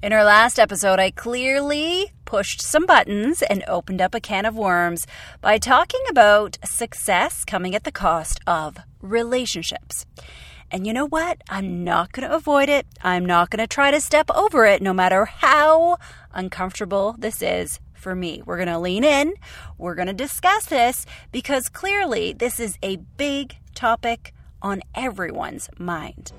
In our last episode, I clearly pushed some buttons and opened up a can of worms by talking about success coming at the cost of relationships. And you know what? I'm not going to avoid it. I'm not going to try to step over it, no matter how uncomfortable this is for me. We're going to lean in. We're going to discuss this because clearly this is a big topic on everyone's mind.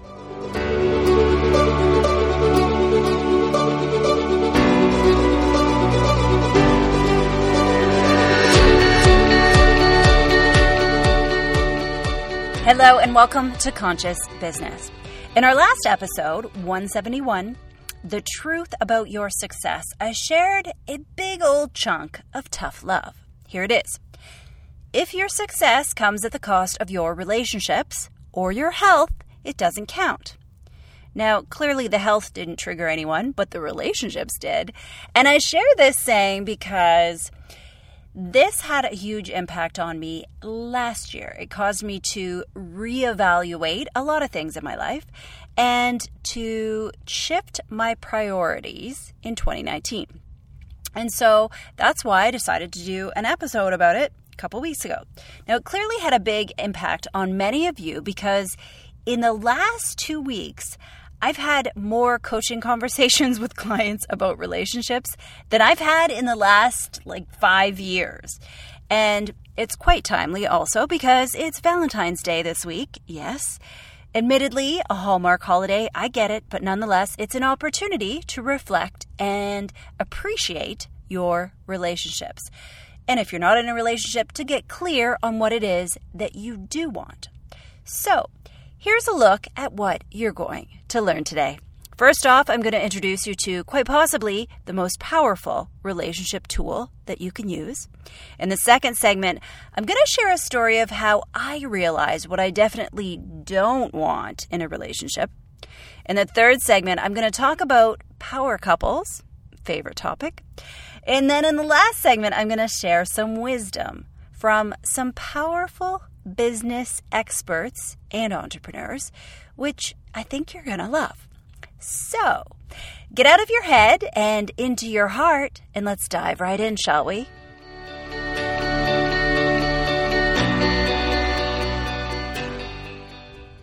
Hello, and welcome to Conscious Business. In our last episode, 171, The Truth About Your Success, I shared a big old chunk of tough love. Here it is. If your success comes at the cost of your relationships or your health, it doesn't count. Now, clearly the health didn't trigger anyone, but the relationships did. And I share this saying because this had a huge impact on me last year. It caused me to reevaluate a lot of things in my life and to shift my priorities in 2019. And so that's why I decided to do an episode about it a couple weeks ago. Now, it clearly had a big impact on many of you because in the last two weeks, I've had more coaching conversations with clients about relationships than I've had in the last like five years. And it's quite timely also because it's Valentine's Day this week, yes. Admittedly, a Hallmark holiday, I get it, but nonetheless, it's an opportunity to reflect and appreciate your relationships. And if you're not in a relationship, to get clear on what it is that you do want. So, Here's a look at what you're going to learn today. First off, I'm going to introduce you to quite possibly the most powerful relationship tool that you can use. In the second segment, I'm going to share a story of how I realize what I definitely don't want in a relationship. In the third segment, I'm going to talk about power couples, favorite topic. And then in the last segment, I'm going to share some wisdom from some powerful business experts and entrepreneurs, which I think you're going to love. So, get out of your head and into your heart, and let's dive right in, shall we?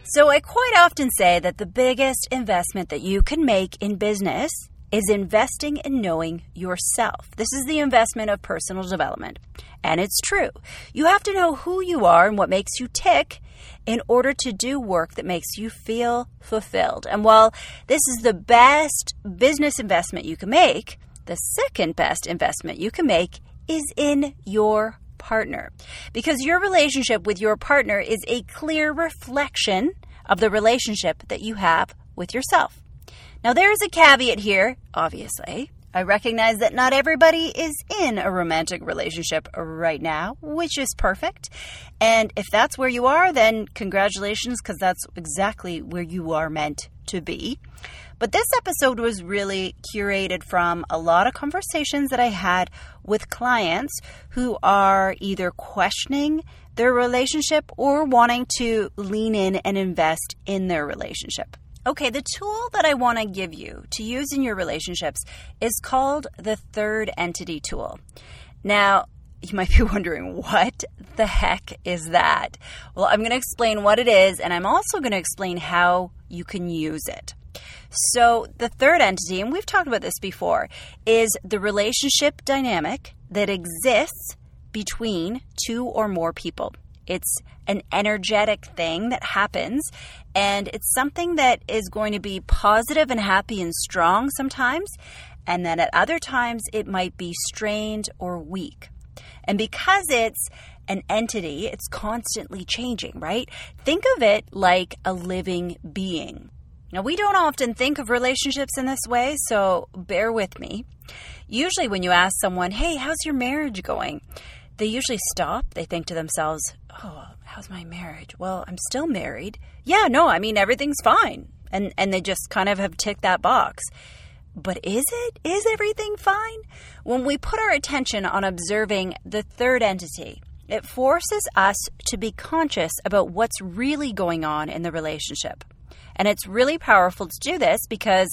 So, I quite often say that the biggest investment that you can make in business is investing in knowing yourself. This is the investment of personal development. And it's true. You have to know who you are and what makes you tick in order to do work that makes you feel fulfilled. And while this is the best business investment you can make, the second best investment you can make is in your partner. Because your relationship with your partner is a clear reflection of the relationship that you have with yourself. Now, there is a caveat here, obviously. I recognize that not everybody is in a romantic relationship right now, which is perfect. And if that's where you are, then congratulations, because that's exactly where you are meant to be. But this episode was really curated from a lot of conversations that I had with clients who are either questioning their relationship or wanting to lean in and invest in their relationship. Okay, the tool that I want to give you to use in your relationships is called the third entity tool. Now, you might be wondering, what the heck is that? Well, I'm going to explain what it is, and I'm also going to explain how you can use it. So, the third entity, and we've talked about this before, is the relationship dynamic that exists between two or more people. It's an energetic thing that happens, and it's something that is going to be positive and happy and strong sometimes, and then at other times it might be strained or weak. And because it's an entity, it's constantly changing, right? Think of it like a living being. Now, we don't often think of relationships in this way, so bear with me. Usually, when you ask someone, hey, how's your marriage going? They usually stop. They think to themselves, oh, how's my marriage? Well, I'm still married. Yeah, no, I mean everything's fine. And and they just kind of have ticked that box. But is it? Is everything fine? When we put our attention on observing the third entity, it forces us to be conscious about what's really going on in the relationship. And it's really powerful to do this because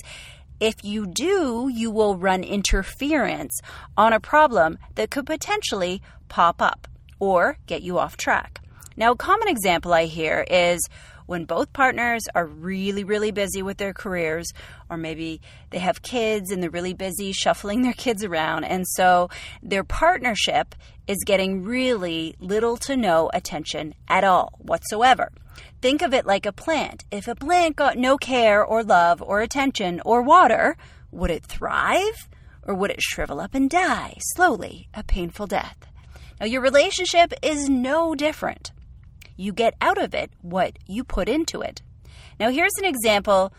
If you do, you will run interference on a problem that could potentially pop up or get you off track. Now, a common example I hear is when both partners are really, really busy with their careers, or maybe they have kids and they're really busy shuffling their kids around, and so their partnership is getting really little to no attention at all whatsoever. Think of it like a plant. If a plant got no care or love or attention or water, would it thrive? Or would it shrivel up and die slowly, a painful death? Now, your relationship is no different. You get out of it what you put into it. Now, here's an example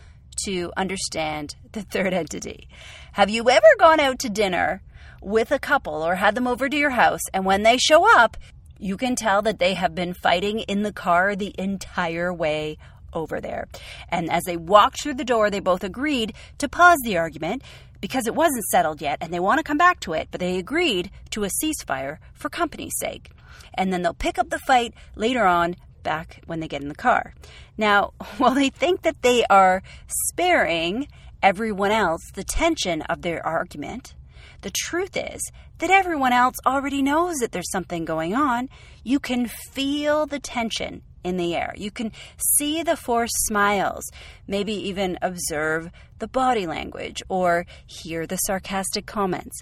to understand the third entity. Have you ever gone out to dinner with a couple or had them over to your house, and when they show up, you can tell that they have been fighting in the car the entire way over there. And as they walked through the door, they both agreed to pause the argument because it wasn't settled yet and they want to come back to it, but they agreed to a ceasefire for company's sake and then they'll pick up the fight later on back when they get in the car. Now, while they think that they are sparing everyone else the tension of their argument, the truth is that everyone else already knows that there's something going on. You can feel the tension in the air. You can see the forced smiles, maybe even observe the body language or hear the sarcastic comments.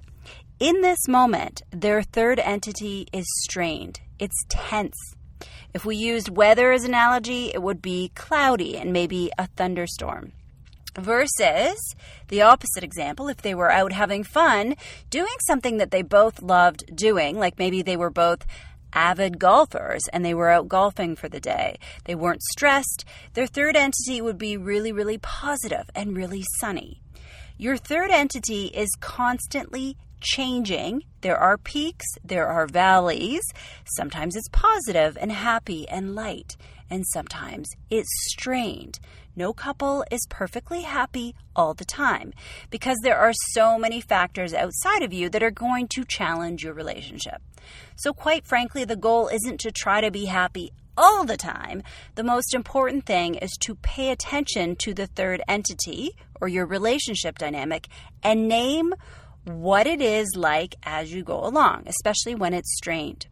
In this moment, their third entity is strained, it's tense. If we used weather as analogy, it would be cloudy and maybe a thunderstorm. Versus the opposite example, if they were out having fun, doing something that they both loved doing, like maybe they were both avid golfers and they were out golfing for the day. They weren't stressed. Their third entity would be really, really positive and really sunny. Your third entity is constantly changing. There are peaks, there are valleys. Sometimes it's positive and happy and light, and sometimes it's strained. No couple is perfectly happy all the time because there are so many factors outside of you that are going to challenge your relationship. So, quite frankly, the goal isn't to try to be happy all the time. The most important thing is to pay attention to the third entity or your relationship dynamic and name what it is like as you go along, especially when it's strained.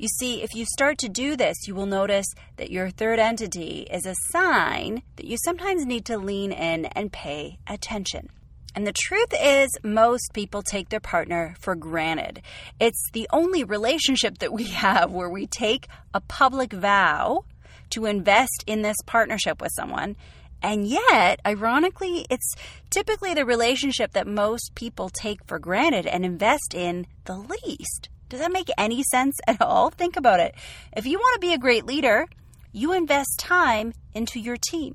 You see, if you start to do this, you will notice that your third entity is a sign that you sometimes need to lean in and pay attention. And the truth is, most people take their partner for granted. It's the only relationship that we have where we take a public vow to invest in this partnership with someone and yet, ironically, it's typically the relationship that most people take for granted and invest in the least. Does that make any sense at all? Think about it. If you want to be a great leader, you invest time into your team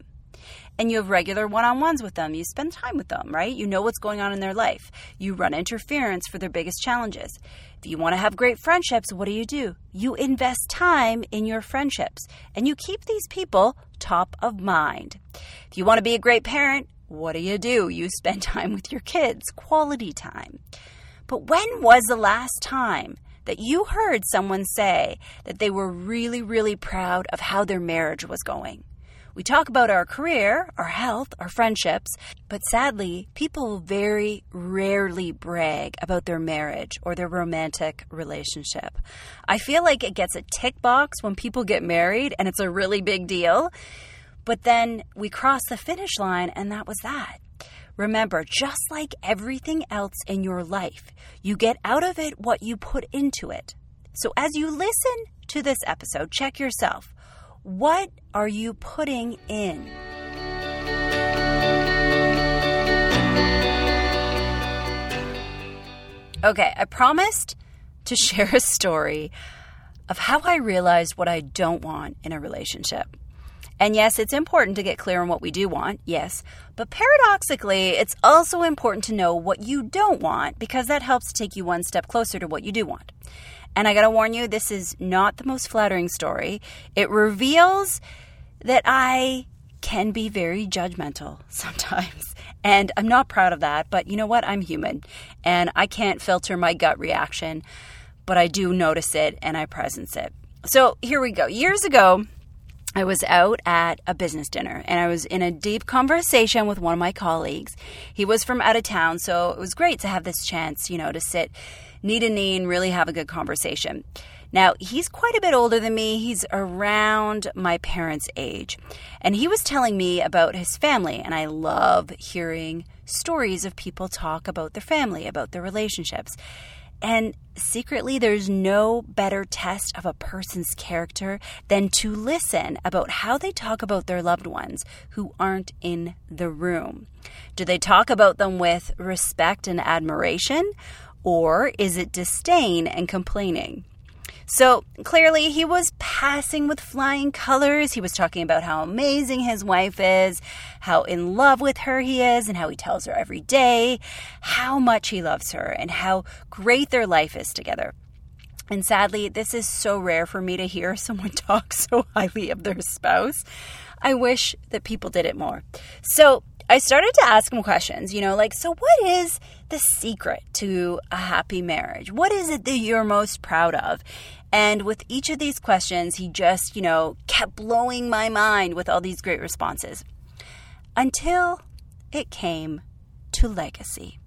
and you have regular one on ones with them. You spend time with them, right? You know what's going on in their life. You run interference for their biggest challenges. If you want to have great friendships, what do you do? You invest time in your friendships and you keep these people top of mind. If you want to be a great parent, what do you do? You spend time with your kids, quality time. But when was the last time that you heard someone say that they were really, really proud of how their marriage was going? We talk about our career, our health, our friendships, but sadly, people very rarely brag about their marriage or their romantic relationship. I feel like it gets a tick box when people get married and it's a really big deal, but then we cross the finish line and that was that. Remember, just like everything else in your life, you get out of it what you put into it. So as you listen to this episode, check yourself. What are you putting in? Okay, I promised to share a story of how I realized what I don't want in a relationship. And yes, it's important to get clear on what we do want, yes, but paradoxically, it's also important to know what you don't want because that helps take you one step closer to what you do want. And I gotta warn you, this is not the most flattering story. It reveals that I can be very judgmental sometimes. And I'm not proud of that, but you know what? I'm human and I can't filter my gut reaction, but I do notice it and I presence it. So here we go. Years ago, I was out at a business dinner and I was in a deep conversation with one of my colleagues. He was from out of town, so it was great to have this chance, you know, to sit knee to knee and really have a good conversation. Now, he's quite a bit older than me. He's around my parents' age. And he was telling me about his family, and I love hearing stories of people talk about their family, about their relationships. And secretly, there's no better test of a person's character than to listen about how they talk about their loved ones who aren't in the room. Do they talk about them with respect and admiration, or is it disdain and complaining? So clearly, he was passing with flying colors. He was talking about how amazing his wife is, how in love with her he is, and how he tells her every day how much he loves her and how great their life is together. And sadly, this is so rare for me to hear someone talk so highly of their spouse. I wish that people did it more. So I started to ask him questions, you know, like, so what is the secret to a happy marriage? What is it that you're most proud of? And with each of these questions, he just, you know, kept blowing my mind with all these great responses until it came to legacy.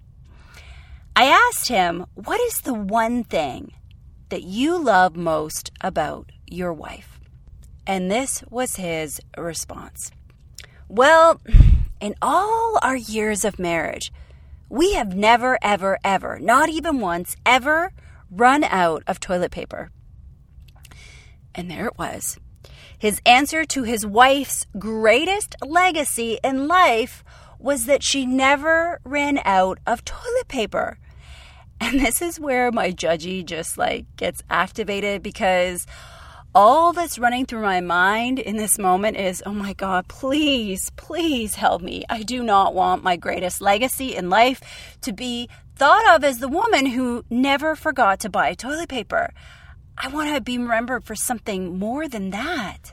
I asked him, What is the one thing that you love most about your wife? And this was his response. Well, in all our years of marriage, we have never, ever, ever, not even once, ever run out of toilet paper. And there it was. His answer to his wife's greatest legacy in life was that she never ran out of toilet paper. And this is where my judgy just like gets activated because all that's running through my mind in this moment is, oh my God, please, please help me. I do not want my greatest legacy in life to be thought of as the woman who never forgot to buy toilet paper. I want to be remembered for something more than that.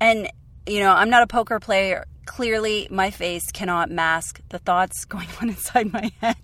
And, you know, I'm not a poker player Clearly, my face cannot mask the thoughts going on inside my head.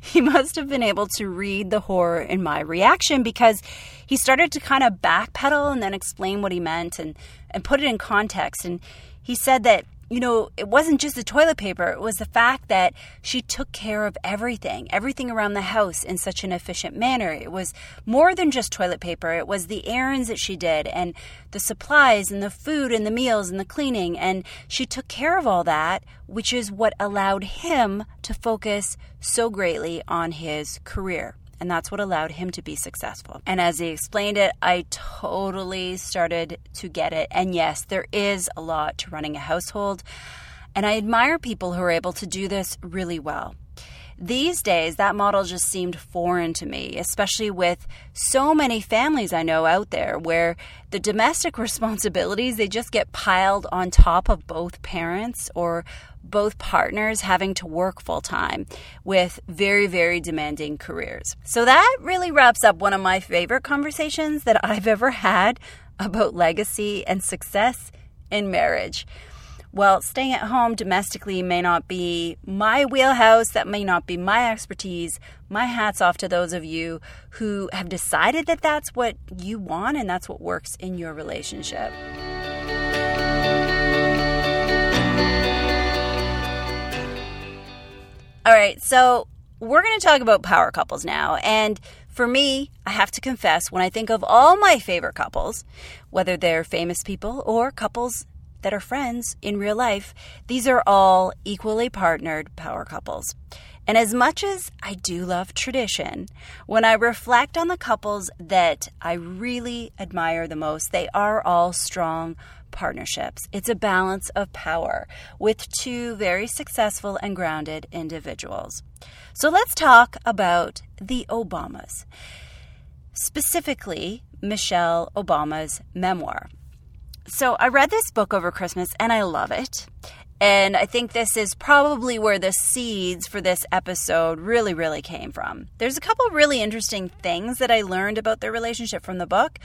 He must have been able to read the horror in my reaction because he started to kind of backpedal and then explain what he meant and, and put it in context. And he said that you know, it wasn't just the toilet paper, it was the fact that she took care of everything, everything around the house in such an efficient manner. It was more than just toilet paper, it was the errands that she did and the supplies and the food and the meals and the cleaning. And she took care of all that, which is what allowed him to focus so greatly on his career. And that's what allowed him to be successful. And as he explained it, I totally started to get it. And yes, there is a lot to running a household. And I admire people who are able to do this really well. These days, that model just seemed foreign to me, especially with so many families I know out there where the domestic responsibilities they just get piled on top of both parents or both partners having to work full time with very, very demanding careers. So that really wraps up one of my favorite conversations that I've ever had about legacy and success in marriage. Well, staying at home domestically may not be my wheelhouse, that may not be my expertise. My hat's off to those of you who have decided that that's what you want and that's what works in your relationship. All right, so we're going to talk about power couples now. And for me, I have to confess, when I think of all my favorite couples, whether they're famous people or couples that are friends in real life, these are all equally partnered power couples. And as much as I do love tradition, when I reflect on the couples that I really admire the most, they are all strong partnerships. It's a balance of power with two very successful and grounded individuals. So let's talk about the Obamas, specifically Michelle Obama's memoir. So I read this book over Christmas and I love it. And I think this is probably where the seeds for this episode really, really came from. There's a couple really interesting things that I learned about their relationship from the book,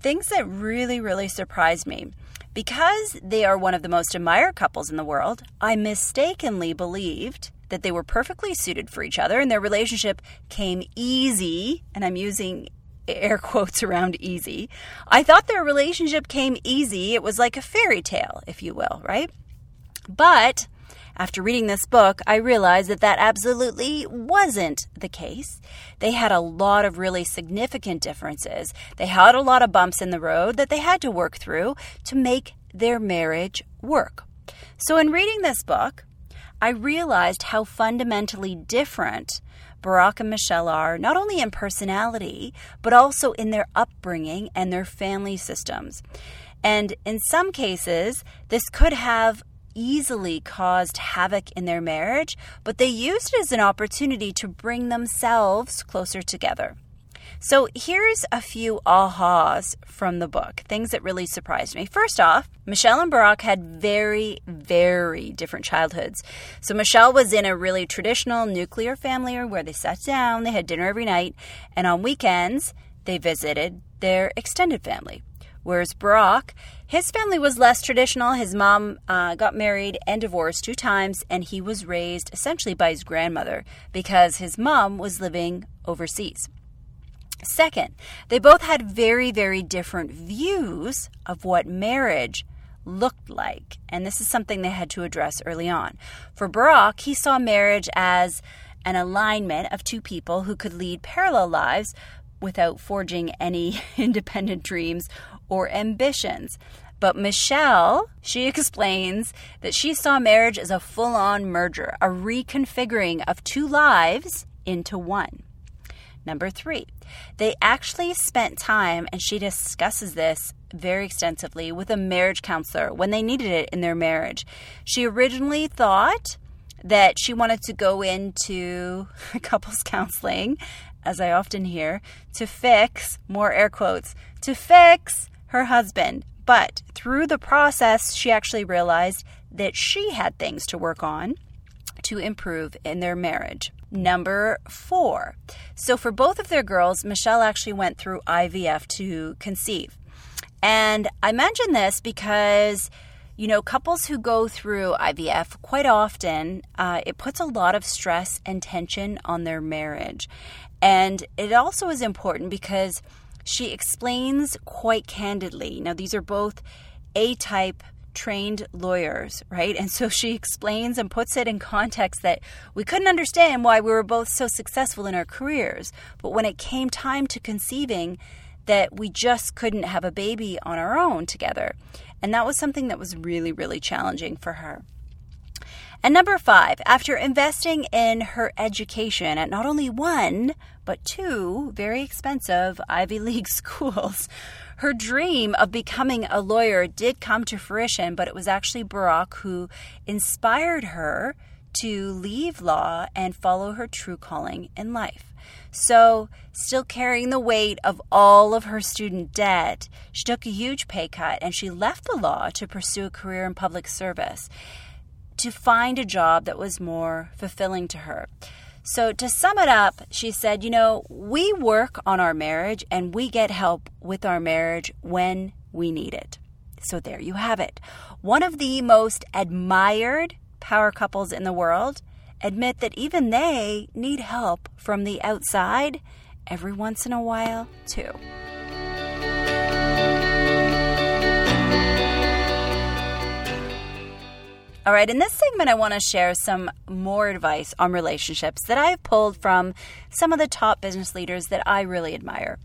things that really, really surprised me. Because they are one of the most admired couples in the world, I mistakenly believed that they were perfectly suited for each other and their relationship came easy, and I'm using air quotes around easy. I thought their relationship came easy. It was like a fairy tale, if you will, right? But after reading this book, I realized that that absolutely wasn't the case. They had a lot of really significant differences. They had a lot of bumps in the road that they had to work through to make their marriage work. So, in reading this book, I realized how fundamentally different Barack and Michelle are, not only in personality, but also in their upbringing and their family systems. And in some cases, this could have easily caused havoc in their marriage, but they used it as an opportunity to bring themselves closer together. So here's a few ahas from the book, things that really surprised me. First off, Michelle and Barack had very, very different childhoods. So Michelle was in a really traditional nuclear family where they sat down, they had dinner every night, and on weekends, they visited their extended family. Whereas Barack, his family was less traditional. His mom uh, got married and divorced two times, and he was raised essentially by his grandmother because his mom was living overseas. Second, they both had very, very different views of what marriage looked like. And this is something they had to address early on. For Barack, he saw marriage as an alignment of two people who could lead parallel lives without forging any independent dreams or ambitions. But Michelle, she explains that she saw marriage as a full on merger, a reconfiguring of two lives into one. Number three, they actually spent time, and she discusses this very extensively with a marriage counselor when they needed it in their marriage. She originally thought that she wanted to go into couples counseling, as I often hear, to fix, more air quotes, to fix her husband. But through the process, she actually realized that she had things to work on to improve in their marriage. Number four. So, for both of their girls, Michelle actually went through IVF to conceive. And I mention this because, you know, couples who go through IVF quite often, uh, it puts a lot of stress and tension on their marriage. And it also is important because she explains quite candidly. Now, these are both A type trained lawyers, right? And so she explains and puts it in context that we couldn't understand why we were both so successful in our careers. But when it came time to conceiving, that we just couldn't have a baby on our own together. And that was something that was really, really challenging for her. And number five, after investing in her education at not only one, but two very expensive Ivy League schools, her dream of becoming a lawyer did come to fruition, but it was actually Barack who inspired her to leave law and follow her true calling in life. So, still carrying the weight of all of her student debt, she took a huge pay cut and she left the law to pursue a career in public service to find a job that was more fulfilling to her. So, to sum it up, she said, You know, we work on our marriage and we get help with our marriage when we need it. So, there you have it. One of the most admired power couples in the world admit that even they need help from the outside every once in a while, too. All right, in this segment, I want to share some more advice on relationships that I've pulled from some of the top business leaders that I really admire.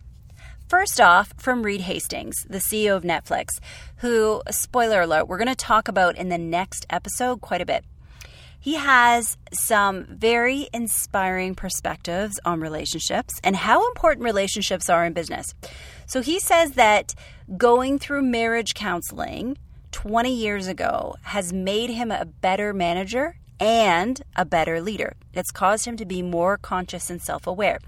First off, from Reed Hastings, the CEO of Netflix, who, spoiler alert, we're going to talk about in the next episode quite a bit. He has some very inspiring perspectives on relationships and how important relationships are in business. So he says that going through marriage counseling 20 years ago has made him a better manager and a better leader. It's caused him to be more conscious and self aware.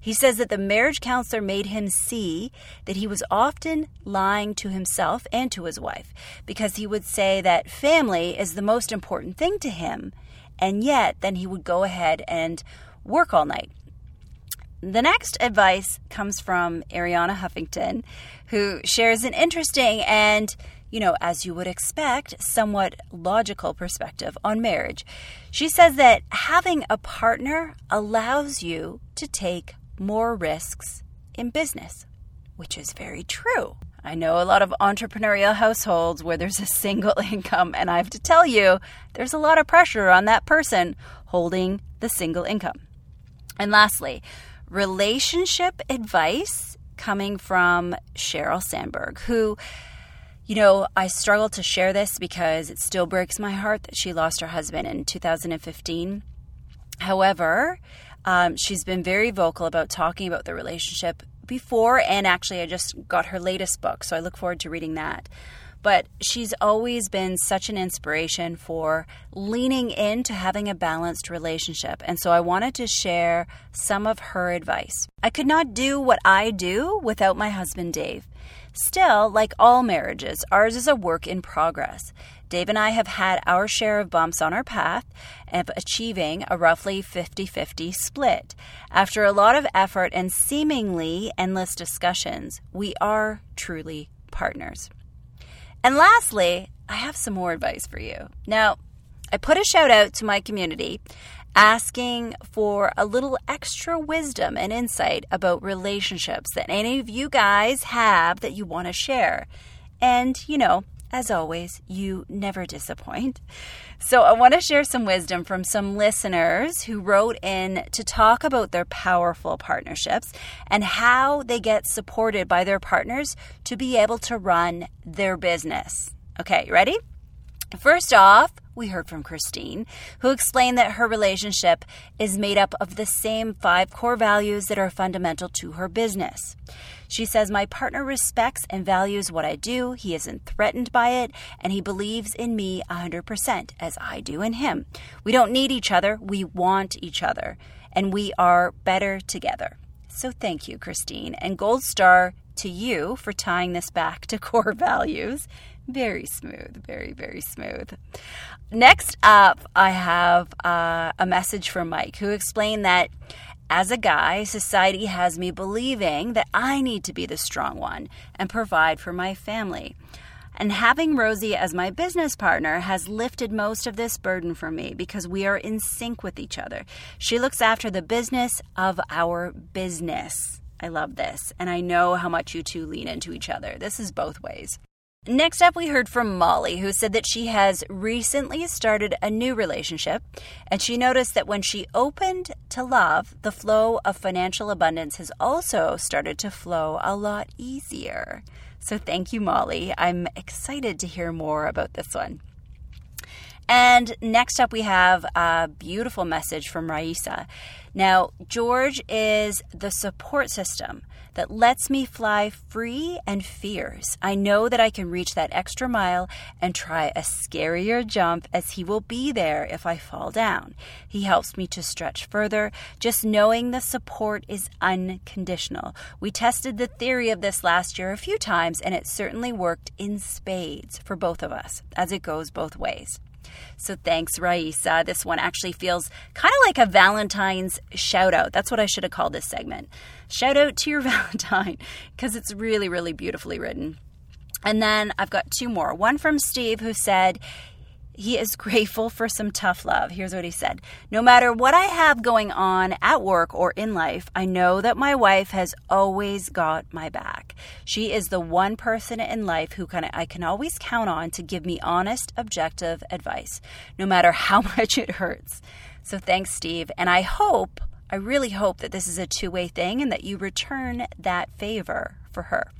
He says that the marriage counselor made him see that he was often lying to himself and to his wife because he would say that family is the most important thing to him, and yet then he would go ahead and work all night. The next advice comes from Arianna Huffington, who shares an interesting and you know, as you would expect, somewhat logical perspective on marriage. She says that having a partner allows you to take more risks in business, which is very true. I know a lot of entrepreneurial households where there's a single income, and I have to tell you, there's a lot of pressure on that person holding the single income. And lastly, relationship advice coming from Sheryl Sandberg, who, you know, I struggle to share this because it still breaks my heart that she lost her husband in 2015. However, um, she's been very vocal about talking about the relationship before, and actually, I just got her latest book, so I look forward to reading that. But she's always been such an inspiration for leaning into having a balanced relationship. And so I wanted to share some of her advice. I could not do what I do without my husband, Dave. Still, like all marriages, ours is a work in progress. Dave and I have had our share of bumps on our path of achieving a roughly 50 50 split. After a lot of effort and seemingly endless discussions, we are truly partners. And lastly, I have some more advice for you. Now, I put a shout out to my community asking for a little extra wisdom and insight about relationships that any of you guys have that you want to share. And, you know, as always, you never disappoint. So, I want to share some wisdom from some listeners who wrote in to talk about their powerful partnerships and how they get supported by their partners to be able to run their business. Okay, ready? First off, we heard from Christine, who explained that her relationship is made up of the same five core values that are fundamental to her business. She says, My partner respects and values what I do. He isn't threatened by it, and he believes in me 100%, as I do in him. We don't need each other, we want each other, and we are better together. So thank you, Christine. And gold star to you for tying this back to core values. Very smooth, very, very smooth. Next up, I have uh, a message from Mike who explained that as a guy, society has me believing that I need to be the strong one and provide for my family. And having Rosie as my business partner has lifted most of this burden for me because we are in sync with each other. She looks after the business of our business. I love this. And I know how much you two lean into each other. This is both ways. Next up, we heard from Molly, who said that she has recently started a new relationship, and she noticed that when she opened to love, the flow of financial abundance has also started to flow a lot easier. So, thank you, Molly. I'm excited to hear more about this one. And next up, we have a beautiful message from Raisa. Now, George is the support system that lets me fly free and fierce. I know that I can reach that extra mile and try a scarier jump as he will be there if I fall down. He helps me to stretch further, just knowing the support is unconditional. We tested the theory of this last year a few times, and it certainly worked in spades for both of us, as it goes both ways. So thanks, Raisa. Uh, this one actually feels kind of like a Valentine's shout out. That's what I should have called this segment. Shout out to your Valentine because it's really, really beautifully written. And then I've got two more. One from Steve who said, he is grateful for some tough love. Here's what he said No matter what I have going on at work or in life, I know that my wife has always got my back. She is the one person in life who can, I can always count on to give me honest, objective advice, no matter how much it hurts. So thanks, Steve. And I hope, I really hope that this is a two way thing and that you return that favor for her.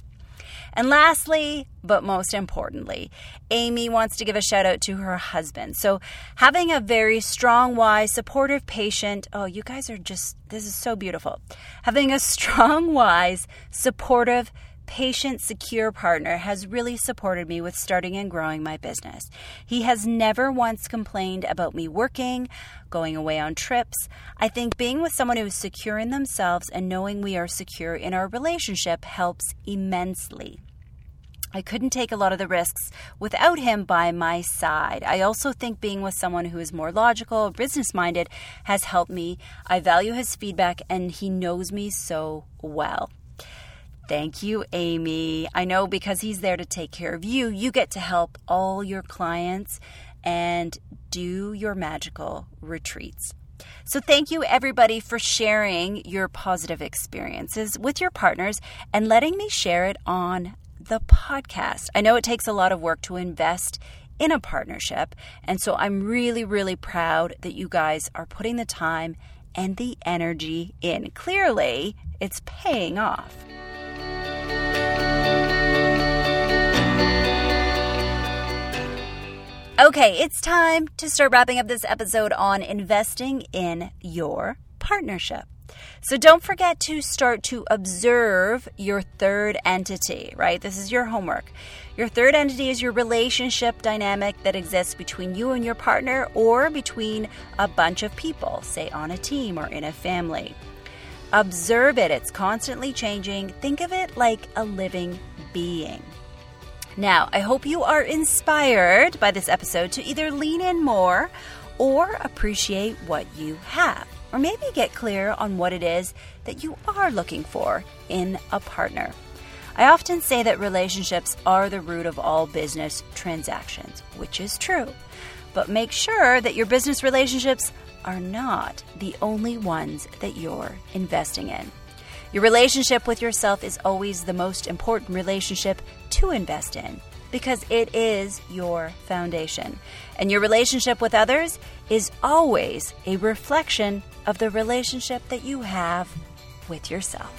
And lastly, but most importantly, Amy wants to give a shout out to her husband. So, having a very strong, wise, supportive, patient, oh, you guys are just, this is so beautiful. Having a strong, wise, supportive, patient, secure partner has really supported me with starting and growing my business. He has never once complained about me working, going away on trips. I think being with someone who is secure in themselves and knowing we are secure in our relationship helps immensely. I couldn't take a lot of the risks without him by my side. I also think being with someone who is more logical, business minded, has helped me. I value his feedback and he knows me so well. Thank you, Amy. I know because he's there to take care of you, you get to help all your clients and do your magical retreats. So, thank you everybody for sharing your positive experiences with your partners and letting me share it on the podcast. I know it takes a lot of work to invest in a partnership, and so I'm really, really proud that you guys are putting the time and the energy in. Clearly, it's paying off. Okay, it's time to start wrapping up this episode on investing in your partnership. So don't forget to start to observe your third entity, right? This is your homework. Your third entity is your relationship dynamic that exists between you and your partner or between a bunch of people, say on a team or in a family. Observe it, it's constantly changing. Think of it like a living being. Now, I hope you are inspired by this episode to either lean in more or appreciate what you have or maybe get clear on what it is that you are looking for in a partner. I often say that relationships are the root of all business transactions, which is true. But make sure that your business relationships are not the only ones that you're investing in. Your relationship with yourself is always the most important relationship to invest in because it is your foundation. And your relationship with others is always a reflection of the relationship that you have with yourself.